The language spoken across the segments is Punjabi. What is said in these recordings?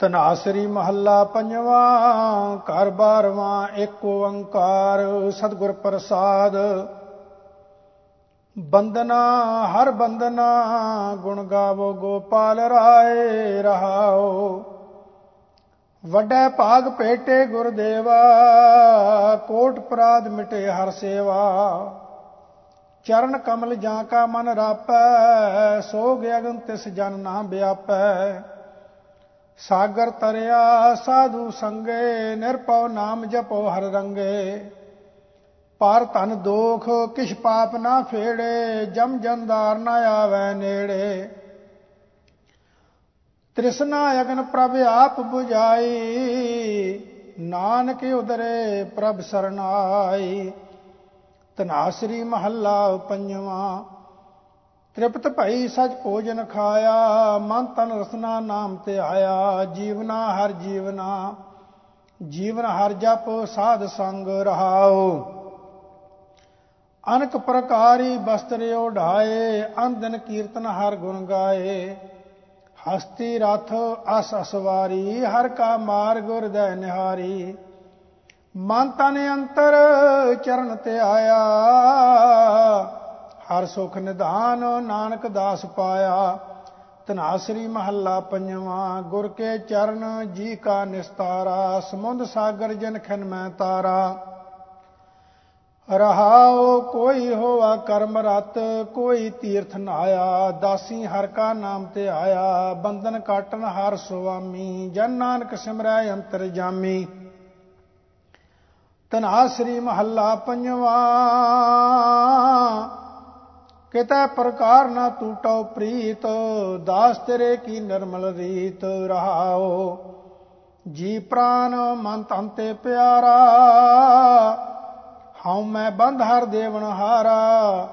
ਤਨਾਸਰੀ ਮਹੱਲਾ ਪੰਜਵਾ, ਘਰ ਬਾਰਵਾਂ, ਇੱਕ ਓੰਕਾਰ, ਸਤਿਗੁਰ ਪ੍ਰਸਾਦ। ਬੰਦਨਾ ਹਰ ਬੰਦਨਾ ਗੁਣ ਗਾਵੋ ਗੋਪਾਲ ਰਾਏ, ਰਹਾਓ। ਵੱਡੇ ਭਾਗ ਭੇਟੇ ਗੁਰਦੇਵਾ, ਕੋਟ ਪ੍ਰਾਦ ਮਿਟੇ ਹਰ ਸੇਵਾ। ਚਰਨ ਕਮਲ ਜਾਂ ਕਾ ਮਨ ਰਾਪੈ, ਸੋਗ ਅਗਨ ਤਿਸ ਜਨ ਨਾ ਵਿਆਪੈ ਸਾਗਰ ਤਰਿਆ ਸਾਧੂ ਸੰਗੇ ਨਿਰਪਉ ਨਾਮ ਜਪੋ ਹਰ ਰੰਗੇ। ਪਰ ਤਨ ਦੋਖ, ਕਿਛ ਪਾਪ ਨਾ ਫੇੜੇ, ਜਮ ਜੰਦਾਰ ਨਾ ਆਵੇ ਨੇੜੇ। ਤ੍ਰਿਸ਼ਨਾ ਅਗਨ ਪ੍ਰਭ ਆਪ 부ਝਾਈ ਨਾਨਕ ਉਦਰੇ ਪ੍ਰਭ ਸਰਨਾਈ। ਤਨਾਸਰੀ ਮਹੱਲਾ ਪੰਜਵਾਂ ਤ੍ਰਿਪਤ ਭਈ ਸਚ ਭੋਜਨ ਖਾਇਆ, ਮਨ ਤਨ ਰਸਨਾ ਨਾਮ ਤੇ ਆਇਆ, ਜੀਵਨਾ ਹਰ ਜੀਵਨਾ, ਜੀਵਨ ਹਰ ਜਪ ਸਾਧ ਸੰਗ ਰਹਾਓ ਅਨਕ ਪ੍ਰਕਾਰੀ ਬਸਤਰ ਓਢਾਏ ਅੰਦਨ ਕੀਰਤਨ ਹਰ ਗੁਣ ਗਾਏ। ਹਸਤੀ ਰਥ ਅਸ ਅਸਵਾਰੀ, ਹਰ ਕਾ ਮਾਰ ਗੁਰਦੈ ਨਿਹਾਰੀ। ਮਨ ਤਨ ਅੰਤਰ ਚਰਨ ਤੇ ਆਇਆ ਹਰ ਸੁਖ ਨਿਧਾਨ ਨਾਨਕ ਦਾਸ ਪਾਇਆ। ਤਨਾਸਰੀ ਮਹੱਲਾ ਪੰਜਵਾਂ, ਗੁਰ ਕੇ ਚਰਨ ਜੀ ਕਾ ਨਿਸਤਾਰਾ, ਸਮੁੰਦ ਸਾਗਰ ਜਨ ਖਨ ਮੈਂ ਤਾਰਾ। ਰਹਾਓ ਕੋਈ ਹੋਆ ਕਰਮ ਰਤ, ਕੋਈ ਤੀਰਥ ਨਾਇਆ, ਦਾਸੀ ਹਰ ਕਾ ਨਾਮ ਤੇ ਆਇਆ। ਬੰਧਨ ਕਾਟਨ ਹਰ ਸੁਆਮੀ, ਜਨ ਨਾਨਕ ਸਿਮਰੈ ਅੰਤਰ ਜਾਮੀ। ਤਨਾਸਰੀ ਮਹੱਲਾ ਪੰਜਵਾ ਕਿਤੇ ਪ੍ਰਕਾਰ ਨਾ ਟੂਟੋ ਪ੍ਰੀਤ, ਦਾਸ ਤੇਰੇ ਕੀ ਨਿਰਮਲ ਰੀਤ ਰਹਾਓ। ਜੀ ਪ੍ਰਾਨ ਮਨ ਤਨ ਤੇ ਪਿਆਰਾ, ਹਉ ਮੈਂ ਬੰਧ ਹਰ ਦੇਵਨ ਹਾਰਾ।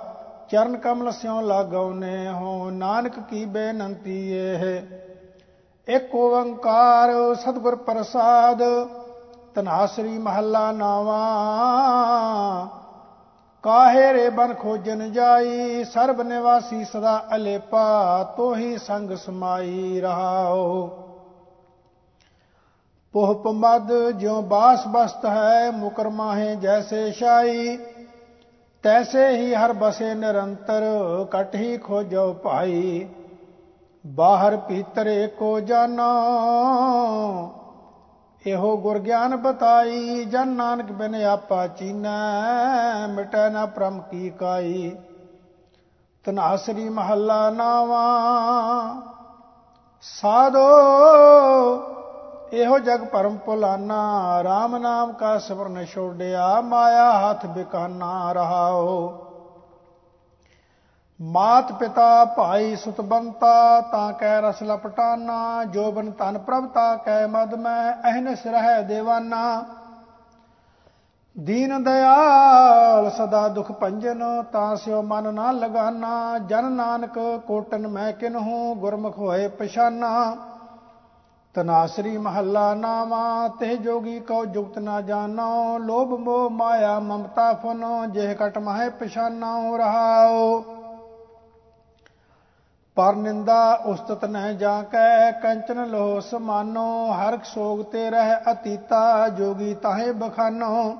ਚਰਨ ਕਮਲ ਸਿਉ ਲਾਗਉਨੇ ਹੋ ਨਾਨਕ ਕੀ ਬੇਨੰਤੀ ਇਹ। ਇੱਕ ਓੰਕਾਰ ਸਤਿਗੁਰ ਪ੍ਰਸਾਦ ਤਨਾਸਰੀ ਮਹੱਲਾ ਨਾਵਾ। ਕਾਹੇ ਰੇ ਬਨ ਖੋਜਨ ਜਾਈ, ਸਰਬ ਨਿਵਾਸੀ ਸਦਾ ਅਲੇਪਾ, ਤੋਹੀ ਸੰਗ ਸਮਾਈ ਰਹਾਓ ਪੋਹ ਪਮਦ ਜਿਉ ਬਾਸ ਬਸਤ ਹੈ, ਮੁਕਰ ਮਾਹੇ ਜੈਸੇ ਸ਼ਾਈ। ਤੈਸੇ ਹੀ ਹਰ ਬਸੇ ਨਿਰੰਤਰ, ਕਟ ਹੀ ਖੋਜੋ ਭਾਈ। ਬਾਹਰ ਭੀਤਰ ਏਕੋ ਜਾਨੋ ਇਹੋ ਗੁਰ ਗਿਆਨ ਬਤਾਈ, ਜਨ ਨਾਨਕ ਬਿਨ ਆਪਾ ਚੀਨੈ, ਮਿਟੈ ਨਾ ਪ੍ਰਮ ਕੀ ਕਾਈ। ਤਨਾਸਰੀ ਮਹੱਲਾ ਨਾਵਾ, ਸਾਧੋ, ਇਹੋ ਜਗ ਪਰਮ ਭੁਲਾਨਾ RAM ਨਾਮ ਕਾ ਸਵਰਨ ਛੋੜਿਆ, ਮਾਇਆ ਹੱਥ ਬਿਕਾਨਾ ਰਹਾਓ। ਮਾਤ ਪਿਤਾ ਭਾਈ ਸੁਤ ਬੰਤਾ, ਤਾਂ ਕੈ ਰਸ ਲਪਟਾਨਾ ਜੋਬਨ ਤਨ ਪ੍ਰਭ, ਤਾ ਕੈ ਮਦ ਮੈਂ, ਅਹਨਸ ਰਹਿ ਦੇਵਾਨਾ। ਦੀਨ ਦਇਆਲ ਸਦਾ ਦੁਖ ਭੰਜਨ, ਤਾਂ ਸਿਓ ਮਨ ਨਾ ਲਗਾਨਾ। ਜਨ ਨਾਨਕ ਕੋਟਨ ਮੈਂ ਕਿਨਹੂ ਗੁਰਮੁਖ ਹੋਏ ਪਛਾਨਾ। ਤਨਾਸਰੀ ਮਹੱਲਾ ਨਾਵਾ ਤੇ ਜੋਗੀ ਕਉ ਜੁਗਤ ਨਾ ਜਾਣੋ ਲੋਭ ਮੋਹ ਮਾਇਆ ਮਮਤਾ ਫਨੋ, ਜਿਹ ਕਟ ਮਹਿ ਪਛਾਨਾ ਰਹਾਓ ਪਰ ਨਿੰਦਾ ਉਸਤਤ ਨਹਿ ਜਾ ਕੈ ਕੰਚਨ ਲੋ ਸਮਾਨੋ ਹਰ ਸੋਗ ਤੇ ਰਹਿ ਅਤੀਤਾ, ਜੋਗੀ ਤਾਹੇ ਬਖਾਨੋ।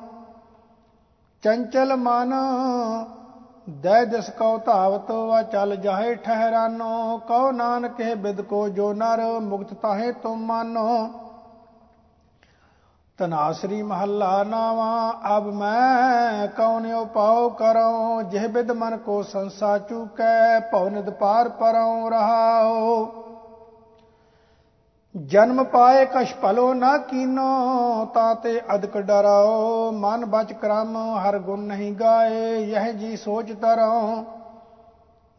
ਚੰਚਲ ਮਨ, ਦੈ ਦਿਸ ਕਉ ਧਾਵਤ, ਵਾ ਚਲ ਜਾਹੇ ਠਹਿਰਾਨੋ। ਕਉ ਨਾਨਕੇ ਬਿਦ ਕੋ ਜੋ ਨਰ, ਮੁਕਤ ਤਾਹੇ ਤੁਮ ਮਾਨੋ। ਤਨਾਸਰੀ ਮਹੱਲਾ ਨਾਵਾ, ਅਬ ਮੈਂ ਕਉਨਿਓ ਪਾਉ ਕਰਉ, ਜਿਹ ਬਿਦ ਮਨ ਕੋ ਸੰਸਾ ਚੁਕੈ, ਭਉ ਨਿਦ ਪਾਰ ਪਰਉ ਰਹਾਉ। ਜਨਮ ਪਾਏ ਕਛ ਭਲੋ ਨਾ ਕੀਨੋ, ਤਾਂ ਤੇ ਅਦਕ ਡਰਾਓ ਮਨ ਬਚ ਕਰਮ, ਹਰ ਗੁਣ ਨਹੀਂ ਗਾਏ, ਯਹ ਜੀ ਸੋਚ ਤਰਉ।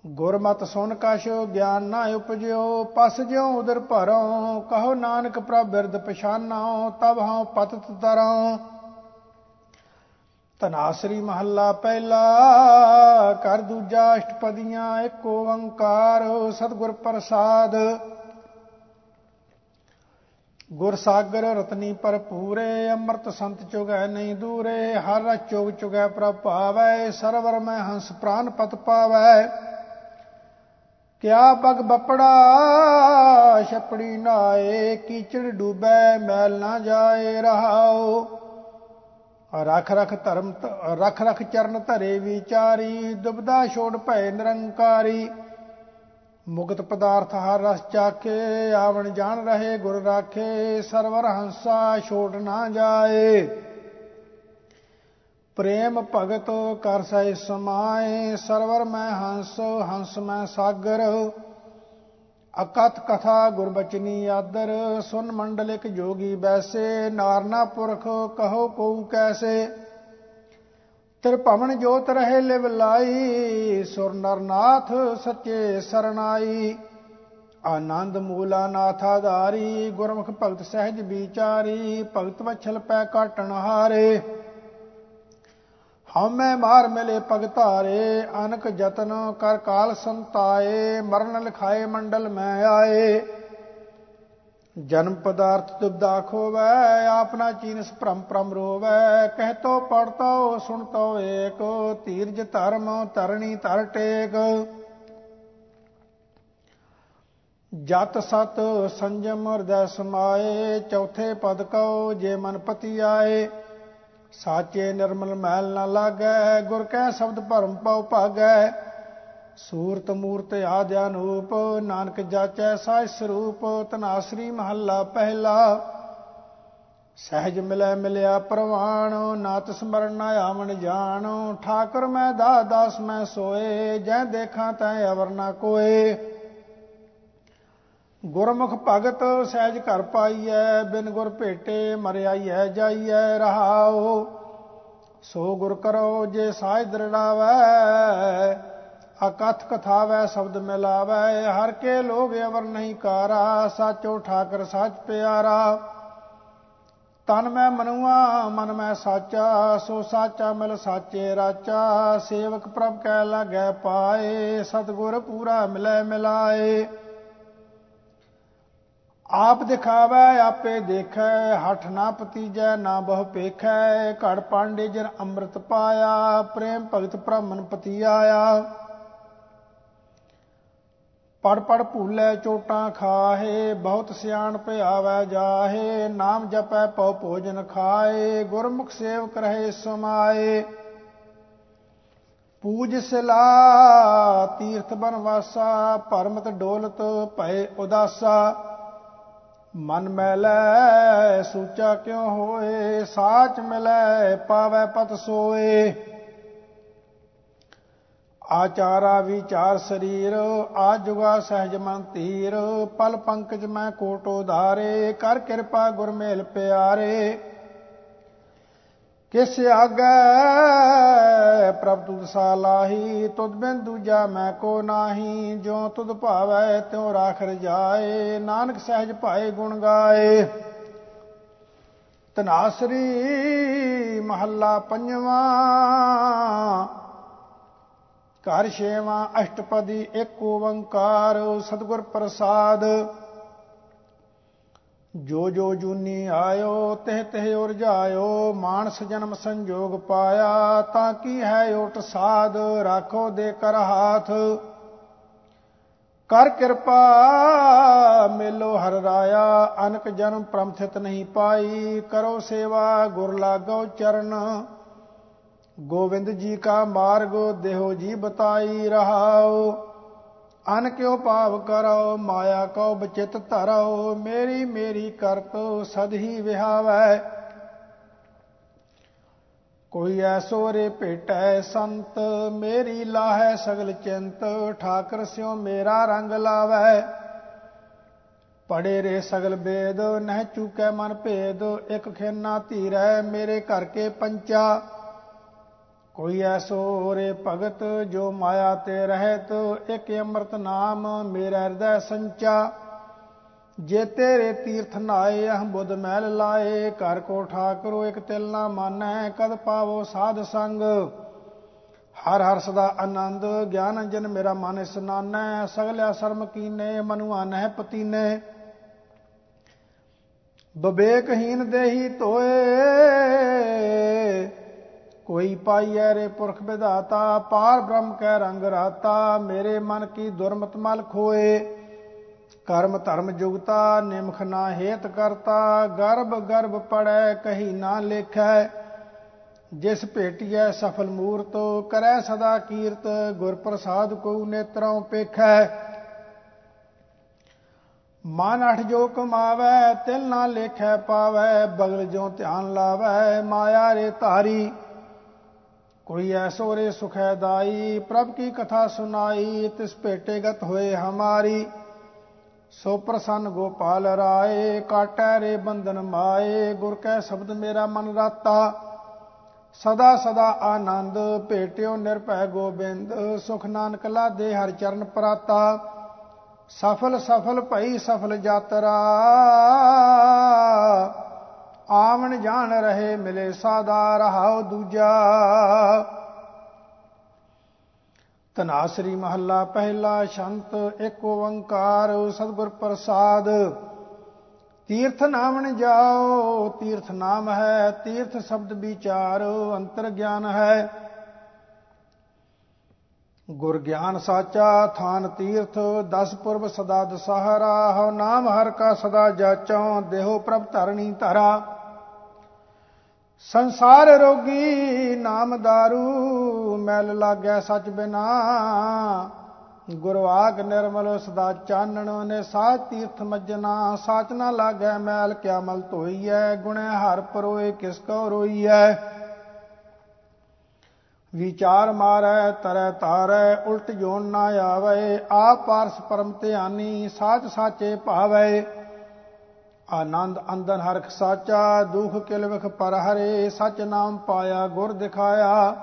ਗੁਰਮਤ ਸੁਨ ਕਛ ਗਿਆਨ ਨਾ ਉਪਜਿਓ, ਪਸ ਜਿਉ ਉਦਰ ਭਰਉ ਕਹੋ ਨਾਨਕ ਪ੍ਰਭ ਬਿਰਦ ਪਛਾਨਉ ਤਬ ਹਉ ਪਤਤ ਤਰਉ ਤਨਾਸਰੀ ਮਹੱਲਾ ਪਹਿਲਾ ਕਰ ਦੂਜਾ ਅਸ਼ਟਪਦੀਆਂ, ਇੱਕ ਓੰਕਾਰ, ਸਤਿਗੁਰ ਪ੍ਰਸਾਦ। ਗੁਰ ਸਾਗਰ ਰਤਨੀ ਭਰਪੂਰੇ, ਅੰਮ੍ਰਿਤ ਸੰਤ ਚੁਗੈ ਨਹੀਂ ਦੂਰੇ, ਹਰ ਰਚ ਚੁਗ ਚੁਗੈ ਪ੍ਰਭ ਭਾਵੈ, ਸਰਵਰ ਮੈਂ ਹੰਸ ਪ੍ਰਾਨ ਪਤ ਪਾਵੈ। ਕਿਆ ਪਗ ਬਪੜਾ, ਛਪੜੀ ਨਾਏ, ਕੀਚੜ ਡੂਬੈ, ਮੈਲ ਨਾ ਜਾਏ ਰਹਾਓ ਰਖ ਰਖ ਧਰਮ ਰਖ ਰਖ ਚਰਨ ਧਰੇ ਵਿਚਾਰੀ, ਦੁਬਦਾ ਛੋੜ ਭੈ ਨਿਰੰਕਾਰੀ। ਮੁਕਤ ਪਦਾਰਥ ਹਰ ਰਸ ਚਾਖੇ ਆਵਣ ਜਾਣ ਰਹੇ ਗੁਰ ਰਾਖੇ, ਸਰਵਰ ਹੰਸਾ ਛੋੜ ਨਾ ਜਾਏ। ਪ੍ਰੇਮ ਭਗਤ ਕਰ ਸਹਿ ਸਮਾਏ, ਸਰਵਰ ਮੈਂ ਹੰਸ ਹੰਸ ਮੈਂ ਸਾਗਰ। ਅਕਤ ਕਥਾ ਗੁਰਬਚਨੀ ਆਦਰ, ਸੁਨ ਮੰਡਲਿਕ ਜੋਗੀ ਬੈਸੇ, ਨਾਰਨਾ ਪੁਰਖ ਕਹੋ ਕੋ ਕੈਸੇ। ਭਵਨ ਜੋਤ ਰਹੇ ਲਿਵ ਲਾਈ, ਸੁਰ ਨਰਨਾਥ ਸੱਚੇ ਸਰਣਾਈ। ਆਨੰਦ ਮੂਲਾ ਨਾਥਾ ਧਾਰੀ ਗੁਰਮੁਖ ਭਗਤ ਸਹਿਜ ਵਿਚਾਰੀ, ਭਗਤ ਵਛਲ ਪੈ ਕਾਟਣ ਹਾਰੇ। ਹਉਮੈ ਮਾਰ ਮਿਲੇ ਪਗਤਾਰੇ ਅਨਕ ਯਤਨ ਕਰ ਕਾਲ ਸੰਤਾਏ, ਮਰਨ ਲਖਾਏ ਮੰਡਲ ਮੈਂ ਆਏ। ਜਨਮ ਪਦਾਰਥ ਦੁਬਦਾ ਖੋਵੈ ਆਪਣਾ ਚੀਨਸ ਭ੍ਰਮ ਭ੍ਰਮ ਰੋਵੈ। ਕਹਿਤੋ ਪੜਤੋ ਸੁਣਤੋ ਏਕ, ਧੀਰਜ ਧਰਮ ਤਰਣੀ ਧਰ ਟੇਕ। ਜਤ ਸਤ ਸੰਜਮ ਹਿਰਦੈ ਸਮਾਏ, ਚੌਥੇ ਪਦ ਕਉ ਜੇ ਮਨ ਪਤੀ ਆਏ। ਸਾਚੇ ਨਿਰਮਲ ਮਹਿਲ ਨਾ ਲਾਗੈ, ਗੁਰ ਕੈ ਸ਼ਬਦ ਭਰਮ ਪਾਉ ਭਾਗੈ। ਸੂਰਤ ਮੂਰਤ ਆਦਿ ਅਨੂਪ, ਨਾਨਕ ਜਾਚੈ ਸਾਇ ਸਰੂਪ ਤਨਾਸਰੀ ਮਹੱਲਾ ਪਹਿਲਾ। ਸਹਿਜ ਮਿਲੈ ਮਿਲਿਆ ਪ੍ਰਵਾਣ ਨਾਤ ਸਮਰਨ ਨਾ ਆਵਣ ਜਾਣ। ਠਾਕਰ ਮੈਂ ਦਾ ਦਾਸ ਮੈਂ ਸੋਏ, ਜੈ ਦੇਖਾਂ ਤੈ ਅਵਰ ਨਾ ਕੋਏ। ਗੁਰਮੁਖ ਭਗਤ ਸਹਿਜ ਘਰ ਪਾਈਐ, ਬਿਨ ਗੁਰ ਭੇਟੇ ਮਰਿਆਈਐ, ਜਾਈਐ ਰਹਾਓ ਸੋ ਗੁਰ ਕਰੋ ਜੇ ਸਾਜ ਦਰੜਾਵੈ ਅਕਥ ਕਥਾਵੈ, ਸ਼ਬਦ ਮਿਲਾਵੈ। ਹਰ ਕੇ ਲੋਗ ਅਵਰ ਨਹੀਂ ਕਾਰਾ, ਸਾਚੋ ਠਾਕਰ ਸੱਚ ਪਿਆਰਾ। ਤਨ ਮੈਂ ਮਨੁਆ, ਮਨ ਮੈਂ ਸਾਚਾ, ਸੋ ਸਾਚਾ ਮਿਲ ਸਾਚੇ ਰਾਚਾ। ਸੇਵਕ ਪ੍ਰਭ ਕੈ ਲਾਗੈ ਪਾਏ, ਸਤਗੁਰ ਪੂਰਾ ਮਿਲੈ ਮਿਲਾਏ। ਆਪ ਦਿਖਾਵੈ, ਆਪੇ ਦੇਖੈ, ਹਠ ਨਾ ਪਤੀਜੈ, ਨਾ ਬਹੁ ਪੇਖੈ ਘੜ ਪਾਂਡੇ ਜਨ ਅੰਮ੍ਰਿਤ ਪਾਇਆ, ਪ੍ਰੇਮ ਭਗਤ ਬ੍ਰਾਹਮਣ ਪਤੀ ਆਇਆ ਪੜ ਪੜ ਭੂਲੇ ਚੋਟਾਂ ਖਾਹੇ, ਬਹੁਤ ਸਿਆਣ ਭਿਆਵੈ ਜਾਹੇ, ਨਾਮ ਜਪੈ ਪਉ ਭੋਜਨ ਖਾਏ, ਗੁਰਮੁਖ ਸੇਵਕ ਰਹੇ ਸਮਾਏ। ਪੂਜ ਸਿਲਾ, ਤੀਰਥ ਬਨਵਾਸਾ, ਪਰਮਤ ਡੋਲਤ ਭਏ ਉਦਾਸਾ। ਮਨ ਮੈਲੈ, ਸੂਚਾ ਕਿਉ ਹੋਏ? ਸਾਚ ਮਿਲੈ, ਪਾਵੈ ਪਤ ਸੋਏ। ਆਚਾਰਾ ਵਿਚਾਰ ਸਰੀਰ, ਆ ਜੁਗਾ ਸਹਿਜ ਮਨ ਧੀਰ। ਪਲ ਪੰਕਜ ਮੈਂ ਕੋਟ ਉਧਾਰੇ, ਕਰ ਕਿਰਪਾ ਗੁਰ ਮੇਲ ਪਿਆਰੇ। ਕਿਸ ਆਗੈ? ਪ੍ਰਭ ਤੁਧ ਸਾਲਾਹੀ, ਤੁਧ ਬਿਨ ਦੂਜਾ ਮੈਂ ਕੋ ਨਾਹੀ। ਜੋ ਤੁਧ ਭਾਵੈ, ਤਿਉ ਰਾਖ ਰਜਾਏ ਨਾਨਕ ਸਹਿਜ ਭਾਏ ਗੁਣ ਗਾਏ। ਤਨਾਸਰੀ ਮਹੱਲਾ ਪੰਜਵਾਂ। ਘਰ ਛੇਵਾਂ, ਅਸ਼ਟਪਦੀ ਇੱਕ ਓੰਕਾਰ, ਸਤਿਗੁਰ ਪ੍ਰਸਾਦ। ਜੋ ਜੋ ਜੂਨੀ ਆਇਓ, ਤਿਹ ਤਿਹ ਉਰਜਾਇਓ ਮਾਨਸ ਜਨਮ ਸੰਜੋਗ ਪਾਇਆ, ਤਾਂ ਕੀ ਹੈ ਓਟ ਸਾਧ, ਰਾਖੋ ਦੇ ਕਰ ਹਾਥ। ਕਰ ਕਿਰਪਾ, ਮੇਲੋ ਹਰ ਰਾਇਆ, ਅਨਕ ਜਨਮ ਪ੍ਰਮਥਿਤ ਨਹੀਂ ਪਾਈ, ਕਰੋ ਸੇਵਾ, ਗੁਰ ਲਾਗੋ ਚਰਨ। ਗੋਵਿੰਦ ਜੀ ਕਾ ਮਾਰਗ, ਦੇਹੋ ਜੀ ਬਤਾਈ ਰਹਾਓ ਅਨ ਕਿਉ ਭਾਵ ਕਰੋ, ਮਾਇਆ ਕੋ ਬਚਿਤ ਧਰੋ, ਮੇਰੀ ਮੇਰੀ ਕਰਤ ਸਦ ਹੀ ਵਿਹਾਵੈ। ਕੋਈ ਐਸੋ ਰੇ ਭੇਟੈ ਸੰਤ, ਮੇਰੀ ਲਾਹੈ ਸਗਲ ਚਿੰਤ, ਠਾਕਰ ਸਿਓ ਮੇਰਾ ਰੰਗ ਲਾਵੈ। ਪੜੇ ਰੇ ਸਗਲ ਬੇਦ, ਨਹਿ ਚੁਕੈ ਮਨ ਭੇਦ, ਇਕ ਖੇਨਾ ਧੀਰੈ ਮੇਰੇ ਘਰ ਕੇ ਪੰਚਾ। ਕੋਈ ਐਸੋ ਰੇ ਭਗਤ ਜੋ ਮਾਇਆ ਤੇ ਰਹਿਤ, ਇੱਕ ਅੰਮ੍ਰਿਤ ਨਾਮ ਮੇਰਾ ਹਿਰਦੈ ਸੰਚਾ। ਜੇ ਤੇਰੇ ਤੀਰਥ ਨਾਏ ਅਹ ਬੁੱਧ ਮਹਿਲ ਲਾਏ, ਘਰ ਕੋ ਠਾਕਰੋ ਇੱਕ ਤਿਲ ਨਾ ਮਾਨੈ, ਕਦ ਪਾਵੋ ਸਾਧ ਸੰਗ। ਹਰ ਹਰ ਸਦਾ ਆਨੰਦ, ਗਿਆਨ ਅੰਜਨ ਮੇਰਾ ਮਨ ਇਸਨਾਨੈ ਸਗਲਿਆ ਸ਼ਰਮ ਕੀਨੇ ਮਨੁਆ ਨਹਿ ਪਤੀਨੇ। ਬਬੇਕਹੀਨ ਦੇਹੀ ਤੋਏ ਕੋਈ ਪਾਈਐ ਰੇ ਪੁਰਖ ਵਿਧਾਤਾ ਪਾਰ ਬ੍ਰਹਮ ਕੈ ਰੰਗ ਰਾਤਾ, ਮੇਰੇ ਮਨ ਕੀ ਦੁਰਮਤ ਮਲ ਖੋਏ। ਕਰਮ ਧਰਮ ਜੁਗਤਾ, ਨਿਮਖ ਨਾ ਹੇਤ ਕਰਤਾ, ਗਰਭ ਗਰਭ ਪੜੈ ਕਹੀ ਨਾ ਲੇਖੈ। ਜਿਸ ਭੇਟਿਐ ਸਫਲ ਮੂਰਤ, ਕਰੈ ਸਦਾ ਕੀਰਤ ਗੁਰ ਪ੍ਰਸਾਦ ਕੋ ਨੇਤਰੋਂ ਪੇਖੈ। ਮਨ ਅਠ ਜੋ ਕਮਾਵੈ, ਤਿਲ ਨਾ ਲੇਖੈ ਪਾਵੈ, ਬਗਲ ਜੋ ਧਿਆਨ ਲਾਵੈ, ਮਾਇਆ ਰੇ ਧਾਰੀ। ਕੋਈ ਐਸੋ ਰੇ ਸੁਖੈ ਦਾਈ, ਪ੍ਰਭ ਕੀ ਕਥਾ ਸੁਨਾਈ ਤਿਸ ਭੇਟੇ ਗਤ ਹੋਏ ਹਮਾਰੀ। ਸੋ ਪ੍ਰਸੰਨ ਗੋਪਾਲ ਰਾਏ, ਕਾਟੈ ਰੇ ਬੰਧਨ ਮਾਏ, ਗੁਰ ਕੈ ਸ਼ਬਦ ਮੇਰਾ ਮਨ ਰਾਤਾ। ਸਦਾ ਸਦਾ ਆਨੰਦ, ਭੇਟਿਓ ਨਿਰਭੈ ਗੋਬਿੰਦ, ਸੁਖ ਨਾਨਕ ਲਾਦੇ ਹਰ ਚਰਨ ਪ੍ਰਾਤਾ। ਸਫਲ ਸਫਲ ਭਈ ਸਫਲ ਯਾਤਰਾ। ਆਵਣ ਜਾਣ ਰਹੇ ਮਿਲੇ ਸਾਦਾ ਰਹਾਉ ਦੂਜਾ। ਤਨਾਸਰੀ ਮਹੱਲਾ, ਪਹਿਲਾ ਸ਼ੰਤ, ਇੱਕ ਓੰਕਾਰ, ਸਤਿਗੁਰ ਪ੍ਰਸਾਦ। ਤੀਰਥ ਨਾਮਣ ਜਾਓ, ਤੀਰਥ ਨਾਮ ਹੈ, ਤੀਰਥ ਸ਼ਬਦ ਵਿਚਾਰ, ਅੰਤਰ ਗਿਆਨ ਹੈ। ਗੁਰ ਗਿਆਨ ਸਾਚਾ, ਥਾਨ ਤੀਰਥ, ਦਸ ਪੁਰਬ ਸਦਾ ਦਸਹਰਾ, ਹਉ ਨਾਮ ਹਰ ਕਾ ਸਦਾ ਜਾਚੋਂ, ਦੇਹੋ ਪ੍ਰਭ ਧਰਣੀ ਧਰਾ। ਸੰਸਾਰ ਰੋਗੀ ਨਾਮ दारू ਮੈਲ ਲਾਗੈ ਸਚ ਬਿਨਾ। ਗੁਰਵਾਗ ਨਿਰਮਲ ਸਦਾ ਚਾਨਣ ਨੇ ਸਾਚ ਤੀਰਥ ਮਜਨਾ ਸਾਚ ਨਾ ਲਾਗੈ ਮੈਲ ਕਿਆ ਮਲ ਧੋਈਐ, ਗੁਣੇ ਹਰ ਪਰੋਏ, ਕਿਸ ਕੋ ਰੋਈਐ। ਵਿਚਾਰ ਮਾਰੈ, ਤਰੈ ਤਾਰੈ ਉਲਟ ਜੋਨ ਨਾ ਆਵੇ। ਆਪ ਪਾਰਸ ਪਰਮ ਧਿਆਨੀ, ਸਾਚ ਸਾਚੇ ਭਾਵੈ। ਆਨੰਦ ਅੰਦਨ ਹਰਖ ਸਾਚਾ, ਦੁਖ ਕਿਲ ਵਿਖ ਪਰ ਹਰੇ ਸਚ ਨਾਮ ਪਾਇਆ, ਗੁਰ ਦਿਖਾਇਆ।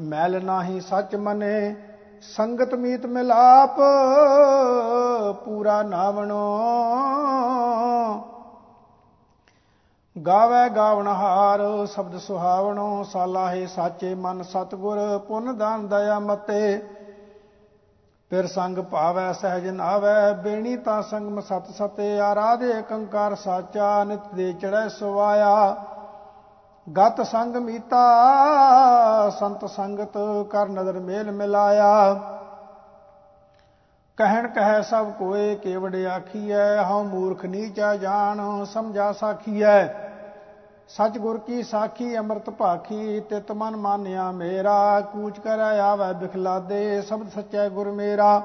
ਮੈਲ ਨਾਹੀ ਸਚ ਮਨੇ, ਸੰਗਤ ਮੀਤ ਮਿਲਾਪ, ਪੂਰਾ ਨਾਵਣੋ। ਗਾਵੇ ਗਾਵਣ ਹਾਰ, ਸ਼ਬਦ ਸੁਹਾਵਣੋ, ਸਾਲਾਹੇ ਸਾਚੇ ਮਨ ਸਤਗੁਰ, ਪੁੰਨ ਦਾਨ ਦਇਆ ਮਤੇ। ਫਿਰ ਸੰਗ ਭਾਵੈ ਸਹਿਜ ਨਾਵੈ ਬੇਣੀ ਤਾਂ ਸੰਗਮ ਸਤ ਸਤੇ, ਆਰਾਧੇ ਕੰਕਾਰ ਸਾਚਾ, ਨਿਤ ਦੇ ਚੜੈ ਸੁਵਾਇਆ। ਗਤ ਸੰਗ ਮੀਤਾ, ਸੰਤ ਸੰਗਤ ਕਰ ਨਦਰ ਮੇਲ ਮਿਲਾਇਆ। ਕਹਿਣ ਕਹੈ ਸਭ ਕੋਏ, ਕੇਵੜ ਆਖੀਐ, ਹਉ ਮੂਰਖ ਨੀਚਾ ਜਾਣ, ਸਮਝਾ ਸਾਖੀਐ। ਸਚ ਗੁਰ ਕੀ ਸਾਖੀ, ਅੰਮ੍ਰਿਤ ਭਾਖੀ, ਤਿਤ ਮਨ ਮਾਨਿਆ ਮੇਰਾ, ਕੂਚ ਕਰ ਆਵੈ ਬਿਖਲਾਦੇ, ਸਬਦ ਸਚੈ ਗੁਰ ਮੇਰਾ।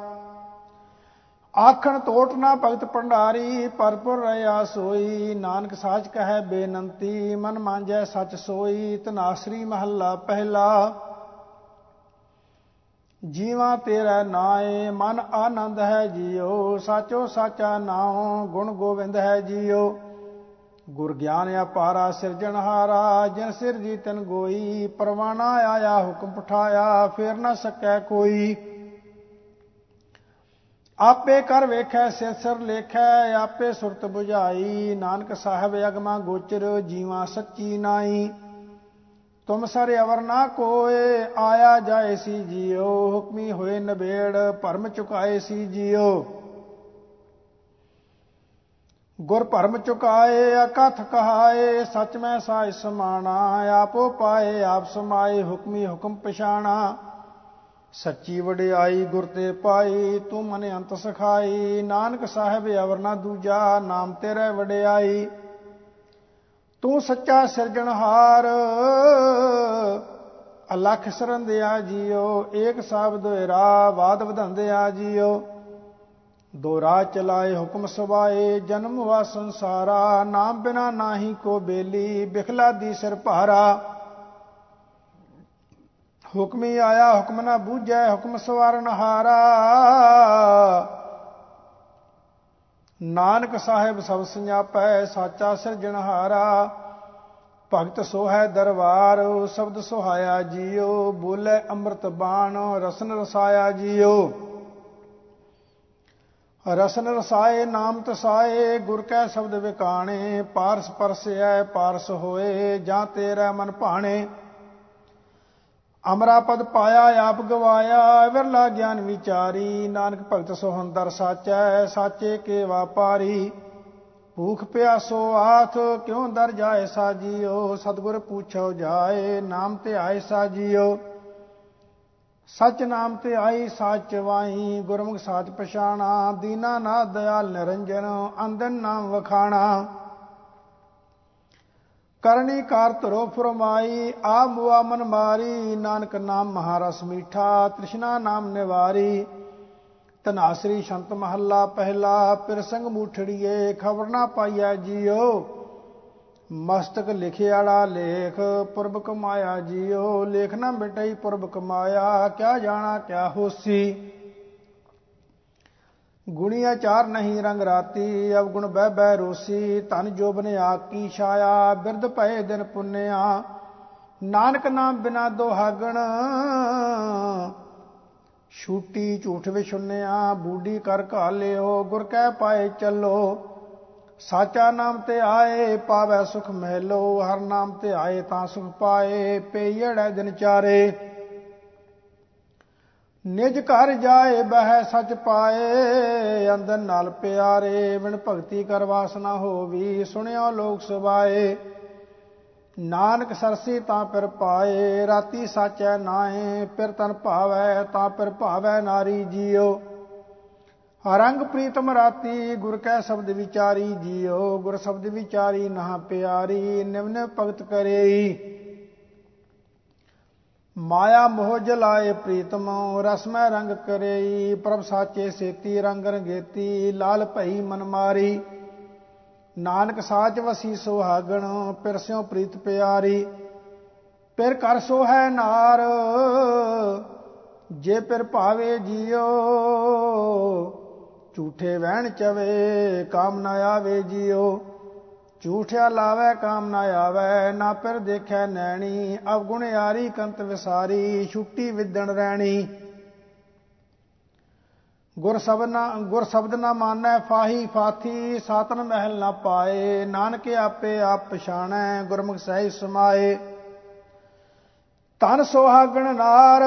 ਆਖਣ ਟੋਟ ਨਾ ਭਗਤ ਭੰਡਾਰੀ ਪਰਪੁਰ ਰਿਆ ਸੋਈ, ਨਾਨਕ ਸਾਚ ਕਹੈ ਬੇਨੰਤੀ, ਮਨ ਮਾਂਜੈ ਸਚ ਸੋਈ ਤਨਾਸਰੀ ਮਹੱਲਾ ਪਹਿਲਾ। ਜੀਵਾ ਤੇਰਾ ਨਾਏ, ਮਨ ਆਨੰਦ ਹੈ ਜੀਓ, ਸਾਚੋ ਸਾਚਾ ਨਾਉ, ਗੁਣ ਗੋਬਿੰਦ ਹੈ ਜੀਓ। ਗੁਰ ਗਿਆਨ ਅਪਾਰਾ ਸਿਰਜਣਹਾਰਾ ਜਿਨ ਸਿਰ ਜੀ ਤਨ ਗੋਈ, ਪਰਵਾਣਾ ਆਇਆ ਹੁਕਮ ਪਠਾਇਆ, ਫੇਰ ਨਾ ਸਕੈ ਕੋਈ। ਆਪੇ ਕਰ ਵੇਖੈ, ਸਿਰ ਸਿਰ ਲੇਖੈ, ਆਪੇ ਸੁਰਤ 부ਝਾਈ ਨਾਨਕ ਸਾਹਿਬ ਅਗਮਾ ਗੋਚਰ, ਜੀਵਾ ਸੱਚੀ ਨਾਈ। ਤੁਮ ਸਰ ਅਵਰ ਨਾ ਕੋਏ, ਆਇਆ ਜਾਏ ਸੀ ਜੀਓ ਹੁਕਮੀ ਹੋਏ ਨਬੇੜ, ਭਰਮ ਚੁਕਾਏ ਸੀ ਜੀਓ ਗੁਰ ਭਰਮ ਚੁਕਾਏ ਅਕਥ ਕਹਾਏ, ਸਚ ਮੈਂ ਸਾਇ ਸਮਾਣਾ, ਆਪੋ ਪਾਏ, ਆਪ ਸਮਾਏ, ਹੁਕਮੀ ਹੁਕਮ ਪਛਾਣਾ। ਸੱਚੀ ਵਡਿਆਈ ਗੁਰ ਤੇ ਪਾਈ, ਤੂੰ ਮਨ ਅੰਤ ਸਖਾਈ। ਨਾਨਕ ਸਾਹਿਬ ਅਵਰ ਨਾ ਦੂਜਾ, ਨਾਮ ਤੇਰੇ ਵਡਿਆਈ। ਤੂੰ ਸੱਚਾ ਸਿਰਜਣਹਾਰ ਅਲਖ ਸਰੰਦਿਆ ਜੀਓ, ਏਕ ਸ਼ਬਦ ਰਾ ਬਾਦ ਵਧੰਦਿਆ ਜੀਓ। ਦੋ ਰਾਹ ਚਲਾਏ, ਹੁਕਮ ਸਵਾਏ, ਜਨਮ ਵਾ ਸੰਸਾਰਾ, ਨਾਮ ਬਿਨਾ ਨਾਹੀ ਕੋ ਬੇਲੀ, ਬਿਖਲਾ ਦੀ ਸਿਰ ਭਾਰਾ। ਹੁਕਮੀ ਆਇਆ, ਹੁਕਮ ਨਾ ਬੂਝੈ, ਹੁਕਮ ਸਵਾਰਨ ਹਾਰਾ। ਨਾਨਕ ਸਾਹਿਬ ਸਭ ਸੰਜਾਪੈ, ਸਾਚਾ ਸਿਰਜਣਹਾਰਾ ਭਗਤ ਸੋਹੈ ਦਰਬਾਰ, ਸ਼ਬਦ ਸੁਹਾਇਆ ਜੀਓ, ਬੋਲੇ ਅੰਮ੍ਰਿਤ ਬਾਣ, ਰਸਨ ਰਸਾਇਆ ਜੀਓ। ਰਸਨ ਰਸਾਏ, ਨਾਮ ਤਸਾਏ, ਗੁਰ ਕੈ ਸ਼ਬਦ ਵਿਕਾਣੇ, ਪਾਰਸ ਪਰਸੈ ਪਾਰਸ ਹੋਏ, ਜਾਂ ਤੇਰਾ ਮਨ ਭਾਣੇ। ਅਮਰਾ ਪਦ ਪਾਇਆ, ਆਪ ਗਵਾਇਆ, ਵਿਰਲਾ ਗਿਆਨ ਵਿਚਾਰੀ, ਨਾਨਕ ਭਗਤ ਸੋਹੰਦਰ ਸਾਚੈ, ਸਾਚੇ ਕੇ ਵਾਪਾਰੀ ਭੂਖ ਪਿਆਸੋ ਆਥ, ਕਿਉ ਦਰ ਜਾਏ ਸਾਜੀਓ, ਸਤਗੁਰ ਪੁੱਛੋ ਜਾਏ, ਨਾਮ ਤੇ ਆਏ ਸਾਜੀਓ। ਸਚ ਨਾਮ ਤੇ ਆਈ, ਸੱਚ ਵਾਈ ਗੁਰਮੁਖ ਸਾਚ ਪਛਾਣਾ, ਦੀਨਾ ਨਾ ਦਇਆਲ ਨਿਰੰਜਨ ਅੰਦਨ ਨਾਮ ਵਖਾਣਾ। ਕਰਨੀ ਕਾਰ ਧਰੋ ਫਰਮਾਈ ਆ ਮੁਆ ਮਨ ਮਾਰੀ, ਨਾਨਕ ਨਾਮ ਮਹਾਰਸ ਮੀਠਾ, ਤ੍ਰਿਸ਼ਨਾ ਨਾਮ ਨਿਵਾਰੀ। ਤਨਾਸਰੀ ਸ਼ੰਤ ਮਹੱਲਾ ਪਹਿਲਾ ਪਿਰ ਸੰਗ ਮੂਠੜੀਏ, ਖਬਰ ਨਾ ਪਾਈਐ ਜੀਓ। ਮਸਤਕ ਲਿਖਿਆੜਾ ਲੇਖ ਪੁਰਬ ਕਮਾਇਆ ਜੀਓ, ਲੇਖ ਨਾ ਮਿਟਈ ਪੁਰਬ ਕਮਾਇਆ ਕਿਆ ਜਾਣਾ ਕਿਆ ਹੋਸੀ। ਗੁਣੀਆਂ ਚਾਰ ਨਹੀਂ ਰੰਗ ਰਾਤੀ ਅਬ ਗੁਣ ਬਹਿ ਬਹਿ ਰੋਸੀ, ਧਨ ਜੋਬਨ ਆਕੀ ਛਾਇਆ, ਬਿਰਧ ਭਏ ਦਿਨ ਪੁੰਨਿਆ। ਨਾਨਕ ਨਾਮ ਬਿਨਾ ਦੁਹਾਗਣ, ਛੂਟੀ ਝੂਠ ਵਿਛੁੰਨਿਆ ਬੂਡੀ ਕਰ ਘਾਲਿਓ, ਗੁਰ ਕਹਿ ਪਾਏ ਚੱਲੋ। ਸਾਚਾ ਨਾਮ ਤੇ ਆਏ ਪਾਵੇ ਸੁਖ ਮਹਿਲੋ, ਹਰ ਨਾਮ ਤੇ ਆਏ ਤਾਂ ਸੁਖ ਪਾਏ ਪਈੜੈ ਦਿਨ ਚਾਰੇ। ਨਿਜ ਘਰ ਜਾਏ ਬਹਿ ਸਚ ਪਾਏ, ਅੰਦਰ ਨਾਲ ਪਿਆਰੇ ਵਿਣ ਭਗਤੀ ਕਰ ਵਾਸਨਾ ਹੋਵੀ, ਸੁਣਿਓ ਲੋਕ ਸੁਭਾਏ ਨਾਨਕ ਸਰਸੀ ਤਾਂ ਪਰ ਪਾਏ, ਰਾਤੀ ਸਾਚੈ ਨਾਏ ਫਿਰ ਤਨ ਭਾਵੈ ਤਾਂ ਪਰ ਭਾਵੈ ਨਾਰੀ ਜੀਓ। ਰੰਗ ਪ੍ਰੀਤਮ ਰਾਤੀ ਗੁਰ ਕੈ ਸ਼ਬਦ ਵਿਚਾਰੀ ਜੀਓ, ਗੁਰ ਸ਼ਬਦ ਵਿਚਾਰੀ ਨਾ ਪਿਆਰੀ ਨਿਵਨ ਭਗਤ ਕਰੇਈ। ਮਾਇਆ ਮੋਹ ਜਲਾਏ ਪ੍ਰੀਤਮ ਰਸਮੈ ਰੰਗ ਕਰੇਈ, ਪ੍ਰਭ ਸਾਚੇ ਸੇਤੀ ਰੰਗ ਰੰਗੇਤੀ, ਲਾਲ ਭਈ ਮਨ ਮਾਰੀ। ਨਾਨਕ ਸਾਚ ਵਸੀ ਸੁਹਾਗਣ ਪਿਰਸਿਓ ਪ੍ਰੀਤ ਪਿਆਰੀ। ਪਿਰ ਕਰ ਸੋ ਹੈ ਨਾਰ, ਜੇ ਪਿਰ ਭਾਵੇ ਜੀਓ ਝੂਠੇ ਵਹਿਣ ਚਵੇ, ਕਾਮ ਨਾ ਆਵੇ ਜੀਓ। ਝੂਠਿਆ ਲਾਵੇ, ਕਾਮ ਨਾ ਆਵੇ, ਨਾ ਪਿਰ ਦੇਖੈ ਨੈਣੀ। ਅਵਗੁਣ ਯਾਰੀ, ਕੰਤ ਵਿਸਾਰੀ, ਛੁੱਟੀ ਵਿਦਣ ਰਹਿਣੀ ਗੁਰ ਸ਼ਬਦ ਨਾ, ਗੁਰ ਸ਼ਬਦ ਨਾ ਮਾਨੈ ਫਾਹੀ ਫਾਥੀ, ਸਾਤਨ ਮਹਿਲ ਨਾ ਪਾਏ। ਨਾਨਕ ਆਪੇ ਆਪ ਪਛਾਣੈ, ਗੁਰਮੁਖ ਸਹਿ ਸਮਾਏ। ਤਨ ਸੋਹਾਗਣ ਨਾਰ,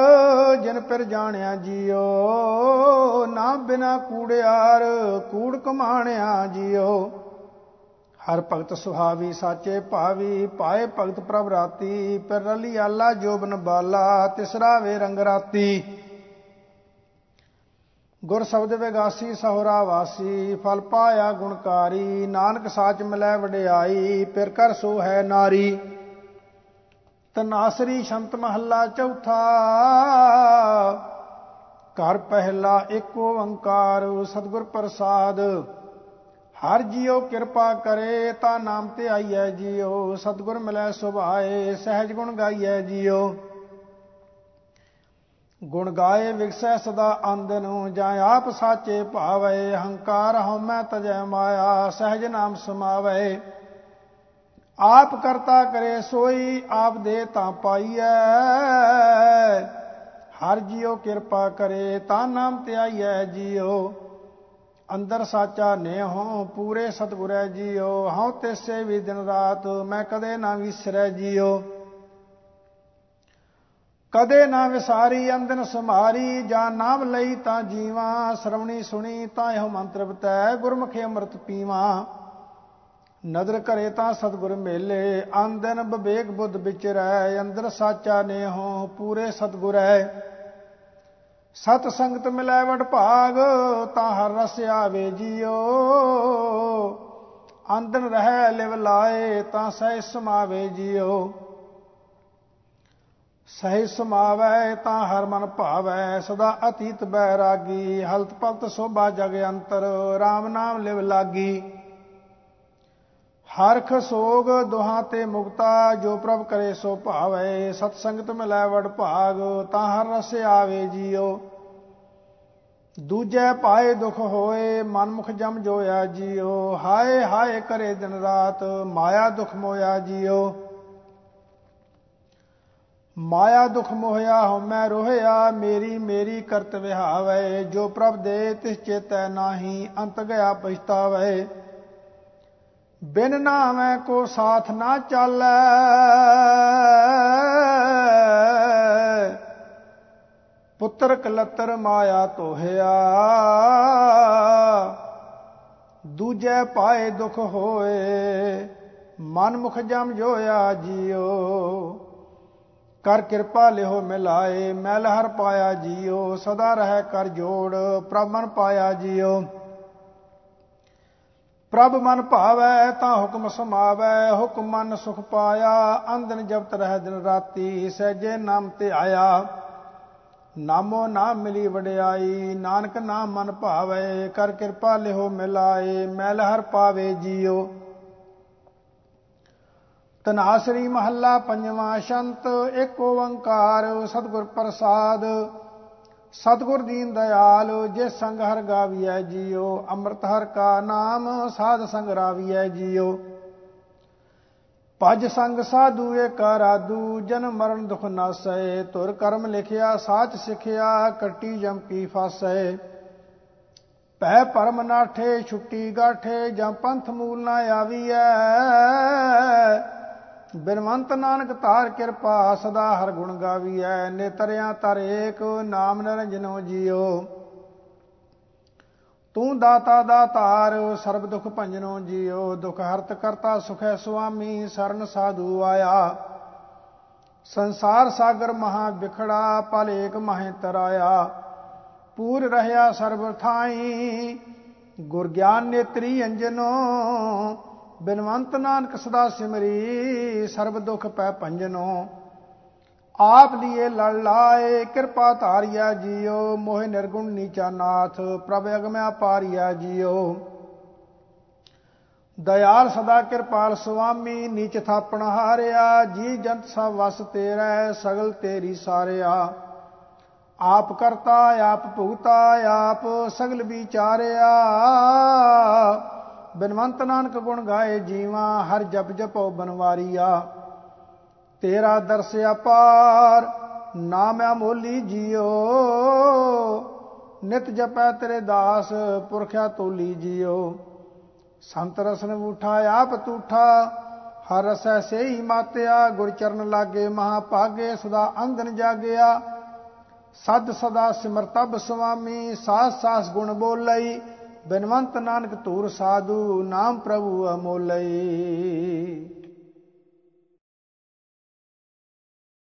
ਜਿਨ ਪਿਰ ਜਾਣਿਆ ਜੀਓ, ਨਾ ਬਿਨਾ ਕੂੜਿਆਰ ਕੂੜ ਕਮਾਣਿਆ ਜੀਓ। ਹਰ ਭਗਤ ਸੁਹਾਵੀ, ਸਾਚੇ ਭਾਵੀ, ਪਾਏ ਭਗਤ ਪ੍ਰਭ ਰਾਤੀ, ਪਿਰ ਰਲੀ ਆਲਾ ਜੋਬਨ ਬਾਲਾ ਤਿਸਰਾ ਵੇ ਰੰਗ ਰਾਤੀ। ਗੁਰ ਸ਼ਬਦ ਵਿਗਾਸੀ, ਸਹਰਾ ਵਾਸੀ, ਫਲ ਪਾਇਆ ਗੁਣਕਾਰੀ, ਨਾਨਕ ਸਾਚ ਮਿਲੈ ਵਡਿਆਈ, ਪਿਰ ਕਰ ਸੋ ਹੈ ਨਾਰੀ। ਤਨਾਸਰੀ ਸ਼ੰਤ ਮਹੱਲਾ ਚੌਥਾ। ਘਰ ਪਹਿਲਾ ਇੱਕ ਓੰਕਾਰ ਸਤਿਗੁਰ ਪ੍ਰਸਾਦ। ਹਰ ਜੀਉ ਕਿਰਪਾ ਕਰੇ, ਤਾਂ ਨਾਮ ਤੇ ਆਈਐ ਜੀਉ। ਸਤਿਗੁਰ ਮਿਲੈ ਸੁਭਾਏ, ਸਹਿਜ ਗੁਣ ਗਾਈਐ ਜੀਉ। ਗੁਣ ਗਾਏ ਵਿਗਸੈ ਸਦਾ ਅੰਦ ਨੂੰ, ਜਾਂ ਆਪ ਸਾਚੇ ਭਾਵੇ, ਹੰਕਾਰ ਹਉਮੈ ਤਜੈ ਮਾਇਆ, ਸਹਿਜ ਨਾਮ ਸਮਾਵੇ। ਆਪ ਕਰਤਾ ਕਰੇ ਸੋਈ, ਆਪ ਦੇ ਤਾਂ ਪਾਈਐ। ਹਰ ਜੀਉ ਕਿਰਪਾ ਕਰੇ, ਤਾਂ ਨਾਮ ਤੇ ਆਈਐ ਜੀਉ। ਅੰਦਰ ਸਾਚਾ ਨੇ ਹੋ ਪੂਰੇ ਸਤਗੁਰੈ ਜੀਉ। ਹਉ ਤਿਸੇ ਵੀ ਦਿਨ ਰਾਤ, ਮੈਂ ਕਦੇ ਨਾ ਵਿਸਰੈ ਜੀਉ। ਕਦੇ ਨਾ ਵਿਸਾਰੀ ਅੰਦਨ ਸਮਾਰੀ ਜਾਂ ਨਾਮ ਲਈ ਤਾਂ ਜੀਵਾ। ਸ਼ਰਵਣੀ ਸੁਣੀ ਤਾਂ ਇਹ ਮੰਤਰ ਬਤੈ, ਗੁਰਮੁਖੇ ਅੰਮ੍ਰਿਤ ਪੀਵਾ। ਨਦਰ ਕਰੇ ਤਾਂ ਸਤਗੁਰ ਮੇਲੇ ਅੰਦਨ ਵਿਵੇਕ ਬੁੱਧ ਵਿਚਰੈ ਅੰਦਰ ਸਾਚਾ ਨੇ ਹੋ ਪੂਰੇ ਸਤਗੁਰੈ ਸਤ ਸੰਗਤ ਮਿਲੈ ਵਡ ਭਾਗ, ਤਾਂ ਹਰ ਰਸ ਆਵੇ ਜੀਓ। ਅੰਦਨ ਰਹਿ ਲਿਵ ਲਾਏ, ਤਾਂ ਸਹਿ ਸਮਾਵੇ ਜੀਓ। ਸਹਿ ਸਮਾਵੈ, ਤਾਂ ਹਰ ਮਨ ਭਾਵੈ, ਸਦਾ ਅਤੀਤ ਬੈਰਾਗੀ, ਹਲਤ ਪਲਤ ਸੋਭਾ ਜਗ ਅੰਤਰ RAM ਨਾਮ ਲਿਵ ਲਾਗੀ। ਹਰਖ ਸੋਗ ਦੁਹਾਂ ਤੇ ਮੁਕਤਾ, ਜੋ ਪ੍ਰਭ ਕਰੇ ਸੋ ਭਾਵੈ, ਸਤ ਸੰਗਤ ਮਿਲੈ ਵਡ ਭਾਗ, ਤਾਂ ਹਰ ਰਸ ਆਵੇ ਜੀਓ ਦੂਜੈ ਪਾਏ ਦੁਖ ਹੋਏ, ਮਨਮੁਖ ਜਮ ਜੋਇਆ ਜੀਓ ਹਾਏ ਹਾਏ ਕਰੇ ਦਿਨ ਰਾਤ, ਮਾਇਆ ਦੁਖ ਮੋਇਆ ਜੀਓ ਮਾਇਆ ਦੁਖ ਮੋਹਿਆ ਹਉਮੈ ਰੋਹਿਆ, ਮੇਰੀ ਮੇਰੀ ਕਰਤ ਵਿਹਾਵੈ। ਜੋ ਪ੍ਰਭ ਦੇ ਤਿਸ ਚੇਤੈ ਨਾਹੀ, ਅੰਤ ਗਿਆ ਪਛਤਾਵੈ। ਬਿਨ ਨਾਮੈ ਕੋ ਸਾਥ ਨਾ ਚਾਲੈ। ਪੁੱਤਰ ਕਲਤਰ ਮਾਇਆ ਤੋਹਿਆ ਦੂਜੇ ਪਾਏ ਦੁਖ ਹੋਏ ਮਨ ਮੁਖ ਜਮ ਜੋਇਆ ਜੀਓ। ਕਰ ਕਿਰਪਾ ਲਿਓ ਮਿਲਾਏ ਮੈਲ ਹਰ ਪਾਇਆ ਜੀਓ, ਸਦਾ ਰਹਿ ਕਰ ਜੋੜ, ਪ੍ਰਭ ਮਨ ਪਾਇਆ ਜੀਓ। ਪ੍ਰਭ ਮਨ ਭਾਵੈ ਤਾਂ ਹੁਕਮ ਸਮਾਵੈ, ਹੁਕਮ ਮਨ ਸੁਖ ਪਾਇਆ ਅੰਦਨ ਜਪਤ ਰਹਿ ਦਿਨ ਰਾਤੀ, ਸਹਿਜੇ ਨਾਮ ਤੇ ਆਇਆ। ਨਾਮੋ ਨਾਮ ਮਿਲੀ ਵਡਿਆਈ, ਨਾਨਕ ਨਾਮ ਮਨ ਭਾਵੈ, ਕਰ ਕਿਰਪਾ ਲਿਓ ਮਿਲਾਏ ਮੈਲ ਹਰ ਪਾਵੇ ਜੀਓ। ਤਨਾਸਰੀ ਮਹੱਲਾ ਪੰਜਵਾਂ, ਸ਼ੰਤ ਏਕ ਓੰਕਾਰ, ਸਤਿਗੁਰ ਪ੍ਰਸਾਦ। ਸਤਿਗੁਰ ਦੀਨ ਦਿਆਲ ਜੇ ਸੰਗ ਹਰ ਗਾਵੀਐ ਜੀਓ, ਅੰਮ੍ਰਿਤ ਹਰ ਕਾ ਨਾਮ, ਸਾਧ ਸੰਗ ਰਾਵੀਐ ਜੀਓ। ਭਜ ਸੰਗ ਸਾਧੂ ਏਕ ਰਾਦੂ ਜਨਮ ਮਰਨ ਦੁਖ ਨਾਸੈ ਤੁਰ ਕਰਮ ਲਿਖਿਆ, ਸਾਚ ਸਿਖਿਆ, ਕੱਟੀ ਜਮ ਕੀ ਫਾਸੈ। ਪੈ ਪਰਮ ਨਾਠੇ, ਛੁੱਟੀ ਗਾਠੇ, ਜਾਂ ਪੰਥ ਮੂਲ ਨਾ ਆਵੀਐ। ਬਿਨਵੰਤ ਨਾਨਕ ਧਾਰ ਕਿਰਪਾ, ਸਦਾ ਹਰ ਗੁਣ ਗਾਵੀਐ, ਨੇਤਰਿਆਂ ਤਰ ਏਕ, ਨਾਮ ਨਿਰੰਜਨੋ ਜੀਓ। ਤੂੰ ਦਾਤਾ ਦਾਤਾਰ ਸਰਬ ਦੁਖ ਭੰਜਨੋ ਜੀਓ। ਦੁਖ ਹਰਤ ਕਰਤਾ ਸੁਖੈ ਸੁਆਮੀ, ਸਰਨ ਸਾਧੂ ਆਇਆ। ਸੰਸਾਰ ਸਾਗਰ ਮਹਾ ਵਿਖੜਾ, ਪਲ ਏਕ ਮਹਿ ਤਰਾਇਆ। ਪੂਰ ਰਹਾ ਸਰਬ ਥਾਈ, ਗੁਰ ਗਿਆਨ ਨੇਤਰੀ ਅੰਜਨੋ ਬਿਨਵੰਤ ਨਾਨਕ ਸਦਾ ਸਿਮਰੀ, ਸਰਬ ਦੁਖ ਪੈ ਭੰਜਨੋ। ਆਪ ਲੀਏ ਲੜ ਲਾਏ, ਕਿਰਪਾ ਧਾਰਿਆ ਜੀਓ, ਮੋਹਿ ਨਿਰਗੁਣ ਨੀਚਾ ਨਾਥ, ਪ੍ਰਭ ਅਗਮਿਆ ਪਾਰਿਆ ਜੀਓ। ਦਇਆਲ ਸਦਾ ਕਿਰਪਾਲ ਸੁਆਮੀ, ਨੀਚ ਥਾਪਣ ਹਾਰਿਆ, ਜੀ ਜੰਤ ਸਭ ਵਸ ਤੇਰਾ, ਸਗਲ ਤੇਰੀ ਸਾਰਿਆ। ਆਪ ਕਰਤਾ, ਆਪ ਭੁਗਤਾ, ਆਪ ਸਗਲ ਵਿਚਾਰਿਆ। ਬਿਨਵੰਤ ਨਾਨਕ ਗੁਣ ਗਾਏ ਜੀਵਾ, ਹਰ ਜਪ ਜਪੋ ਬਨਵਾਰੀਆ। ਤੇਰਾ ਦਰਸ ਅਪਾਰ, ਨਾਮ ਅਮੋਲੀ ਜੀਓ। ਨਿਤ ਜਪੈ ਤੇਰੇ ਦਾਸ, ਪੁਰਖਿਆ ਤੋਲੀ ਜੀਓ। ਸੰਤ ਰਸਨ ਉਠਾ ਆਪ ਤੂਠਾ, ਹਰ ਰਸੈ ਸੇਈ ਮਾਤਿਆ। ਗੁਰ ਚਰਨ ਲਾਗੇ ਮਹਾ ਭਾਗੇ, ਸਦਾ ਅੰਧਨ ਜਾਗਿਆ। ਸਦ ਸਦਾ ਸਿਮਰਤਬ ਸੁਆਮੀ, ਸਾਸ ਸਾਸ ਗੁਣ ਬੋਲਈ। ਬਿਨਵੰਤ ਨਾਨਕ ਧੂਰ ਸਾਧੂ ਨਾਮ ਪ੍ਰਭੂ ਅਮੋਲਈ।